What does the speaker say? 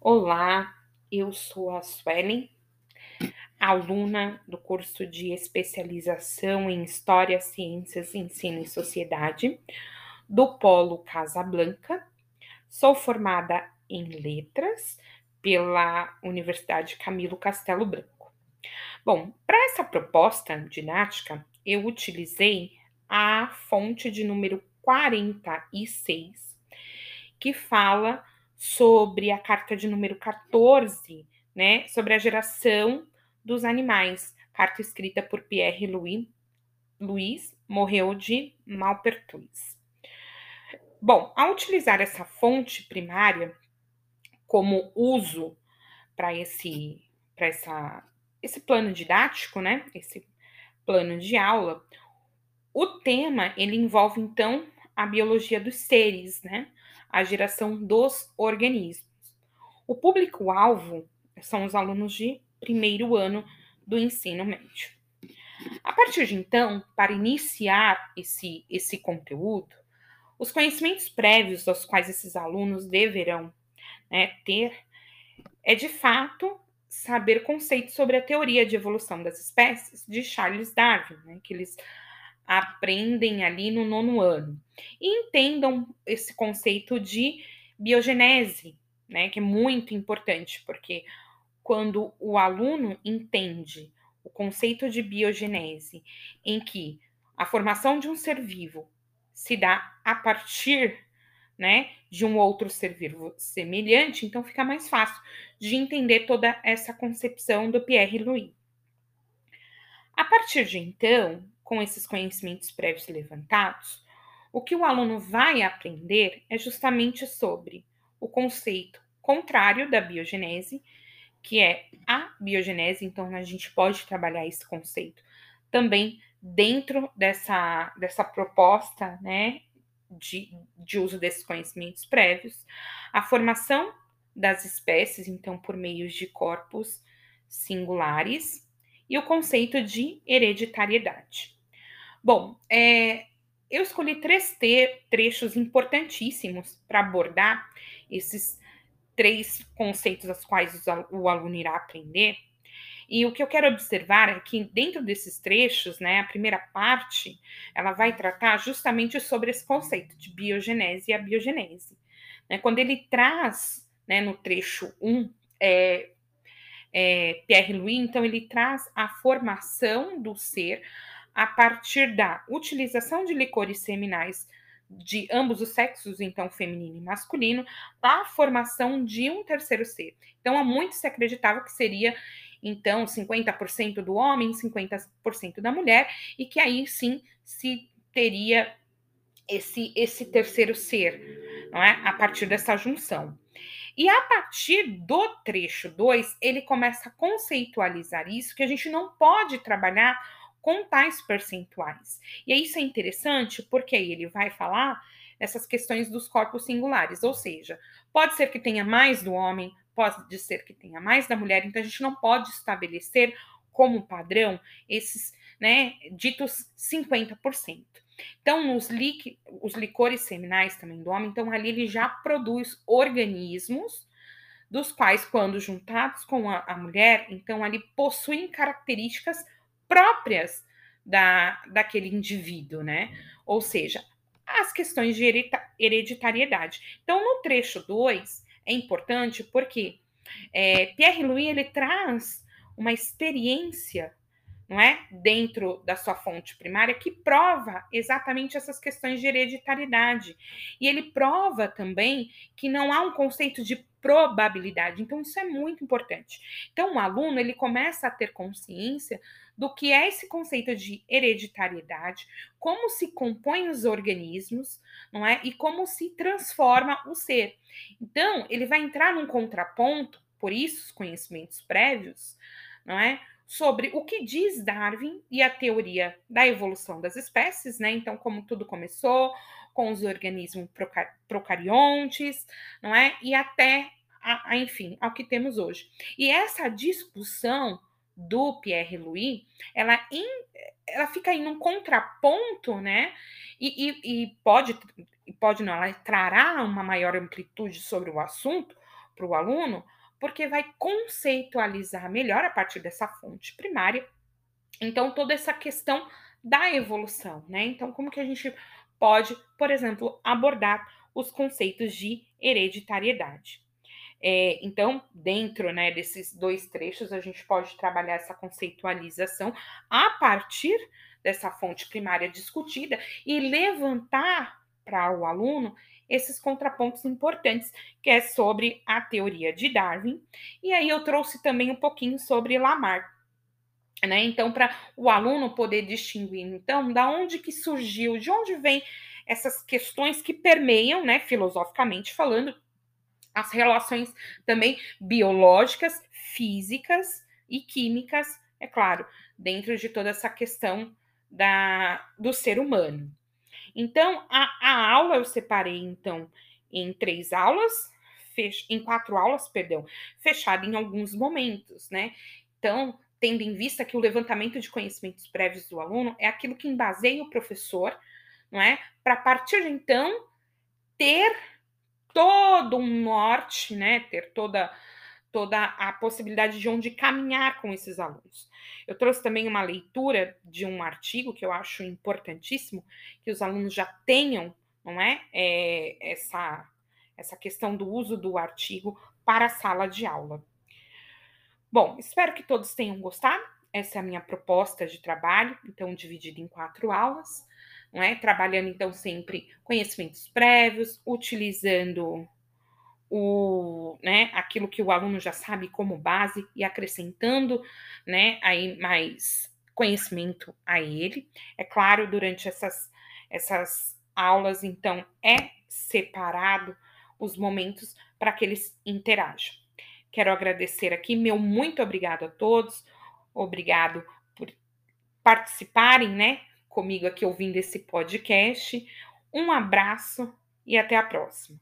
Olá, eu sou a Suelen, aluna do curso de especialização em História, Ciências, Ensino e Sociedade do Polo Casablanca. Sou formada em Letras pela Universidade Camilo Castelo Branco. Bom, para essa proposta didática, eu utilizei a fonte de número 46, que fala sobre a carta de número 14, né, sobre a geração dos animais, carta escrita por Pierre Louis, Louis morreu de Malpertuis. Bom, ao utilizar essa fonte primária como uso para esse para essa esse plano didático, né, esse plano de aula, o tema ele envolve então a biologia dos seres, né? a geração dos organismos. O público-alvo são os alunos de primeiro ano do ensino médio. A partir de então, para iniciar esse, esse conteúdo, os conhecimentos prévios aos quais esses alunos deverão né, ter é, de fato, saber conceitos sobre a teoria de evolução das espécies de Charles Darwin, né, que eles aprendem ali no nono ano. E entendam esse conceito de biogenese, né, que é muito importante, porque quando o aluno entende o conceito de biogenese, em que a formação de um ser vivo se dá a partir né, de um outro ser vivo semelhante, então fica mais fácil de entender toda essa concepção do Pierre Louis. A partir de então, com esses conhecimentos prévios levantados, o que o aluno vai aprender é justamente sobre o conceito contrário da biogenese, que é a biogenese, então a gente pode trabalhar esse conceito também dentro dessa, dessa proposta né, de, de uso desses conhecimentos prévios, a formação das espécies, então, por meios de corpos singulares, e o conceito de hereditariedade. Bom, é, eu escolhi três trechos importantíssimos para abordar esses três conceitos aos quais o aluno irá aprender. E o que eu quero observar é que dentro desses trechos, né, a primeira parte, ela vai tratar justamente sobre esse conceito de biogenese e a biogenese. Né? Quando ele traz, né, no trecho 1, é, é, Pierre Louis, então ele traz a formação do ser a partir da utilização de licores seminais de ambos os sexos, então feminino e masculino, a formação de um terceiro ser. Então, há muito se acreditava que seria então 50% do homem, 50% da mulher, e que aí sim se teria esse esse terceiro ser, não é? A partir dessa junção. E a partir do trecho 2, ele começa a conceitualizar isso que a gente não pode trabalhar com tais percentuais. E isso é interessante porque aí ele vai falar essas questões dos corpos singulares, ou seja, pode ser que tenha mais do homem, pode ser que tenha mais da mulher, então a gente não pode estabelecer como padrão esses, né, ditos 50%. Então, nos li os licores seminais também do homem, então ali ele já produz organismos dos quais, quando juntados com a, a mulher, então ali possuem características próprias da, daquele indivíduo, né? Ou seja, as questões de hereditariedade. Então, no trecho 2, é importante porque é, Pierre Louis ele traz uma experiência não é? Dentro da sua fonte primária, que prova exatamente essas questões de hereditariedade. E ele prova também que não há um conceito de probabilidade. Então, isso é muito importante. Então, o aluno ele começa a ter consciência do que é esse conceito de hereditariedade, como se compõem os organismos, não é? E como se transforma o ser. Então, ele vai entrar num contraponto, por isso os conhecimentos prévios, não é? sobre o que diz Darwin e a teoria da evolução das espécies, né? Então, como tudo começou com os organismos procariontes, não é? E até, a, a, enfim, ao que temos hoje. E essa discussão do Pierre Louis, ela, in, ela fica em um contraponto, né? E, e, e pode, pode não, ela trará uma maior amplitude sobre o assunto, para o aluno, porque vai conceitualizar melhor a partir dessa fonte primária. Então, toda essa questão da evolução, né? Então, como que a gente pode, por exemplo, abordar os conceitos de hereditariedade? É, então, dentro né, desses dois trechos, a gente pode trabalhar essa conceitualização a partir dessa fonte primária discutida e levantar para o aluno esses contrapontos importantes, que é sobre a teoria de Darwin. E aí eu trouxe também um pouquinho sobre Lamarck. Né? Então, para o aluno poder distinguir, então, da onde que surgiu, de onde vem essas questões que permeiam, né, filosoficamente falando, as relações também biológicas, físicas e químicas, é claro, dentro de toda essa questão da, do ser humano. Então, a, a aula eu separei, então, em três aulas, fech, em quatro aulas, perdão, fechada em alguns momentos, né? Então, tendo em vista que o levantamento de conhecimentos prévios do aluno é aquilo que embaseia o professor, não é? Para partir de então ter todo um norte, né? Ter toda toda a possibilidade de onde caminhar com esses alunos. Eu trouxe também uma leitura de um artigo que eu acho importantíssimo que os alunos já tenham, não é, é essa essa questão do uso do artigo para a sala de aula. Bom, espero que todos tenham gostado. Essa é a minha proposta de trabalho, então dividida em quatro aulas não é? Trabalhando então sempre conhecimentos prévios, utilizando o, né, aquilo que o aluno já sabe como base e acrescentando, né, aí mais conhecimento a ele. É claro, durante essas essas aulas, então, é separado os momentos para que eles interajam. Quero agradecer aqui, meu muito obrigado a todos, obrigado por participarem, né, comigo aqui ouvindo esse podcast. Um abraço e até a próxima.